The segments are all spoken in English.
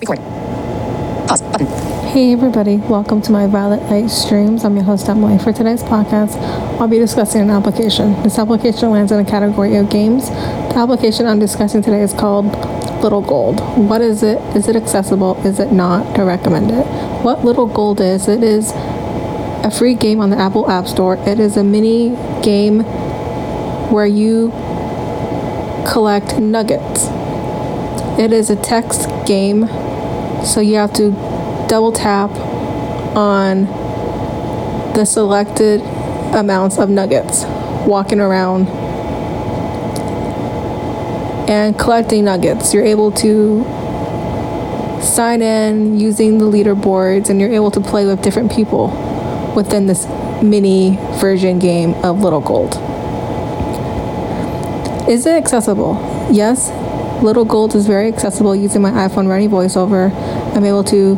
Record. Pause. Button. Hey everybody, welcome to my Violet Light streams. I'm your host Emily. For today's podcast, I'll be discussing an application. This application lands in a category of games. The application I'm discussing today is called Little Gold. What is it? Is it accessible? Is it not? To recommend it. What Little Gold is? It is a free game on the Apple App Store. It is a mini game where you collect nuggets. It is a text game, so you have to double tap on the selected amounts of nuggets, walking around and collecting nuggets. You're able to sign in using the leaderboards, and you're able to play with different people within this mini version game of Little Gold. Is it accessible? Yes, Little Gold is very accessible using my iPhone Ready voiceover. I'm able to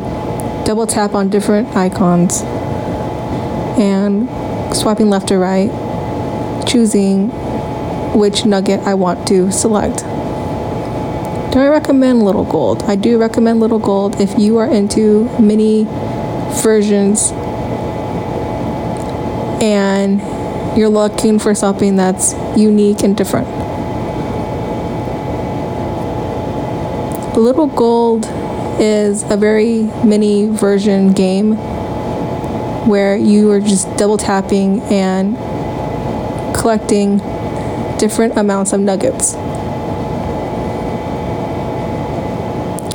double tap on different icons and swiping left or right, choosing which nugget I want to select. Do I recommend Little Gold? I do recommend Little Gold if you are into mini versions and you're looking for something that's unique and different. Little Gold is a very mini version game where you are just double tapping and collecting different amounts of nuggets.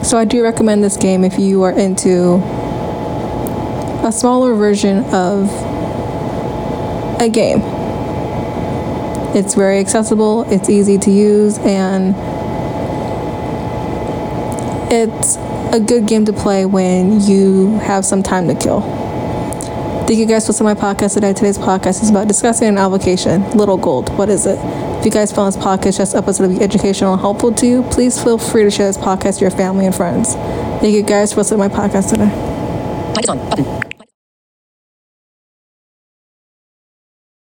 So I do recommend this game if you are into a smaller version of a game. It's very accessible, it's easy to use, and it's a good game to play when you have some time to kill. Thank you guys for listening to my podcast today. Today's podcast is about discussing an application, Little Gold. What is it? If you guys found this podcast, this episode to be educational and helpful to you, please feel free to share this podcast to your family and friends. Thank you guys for listening to my podcast today. Mic is on. Button.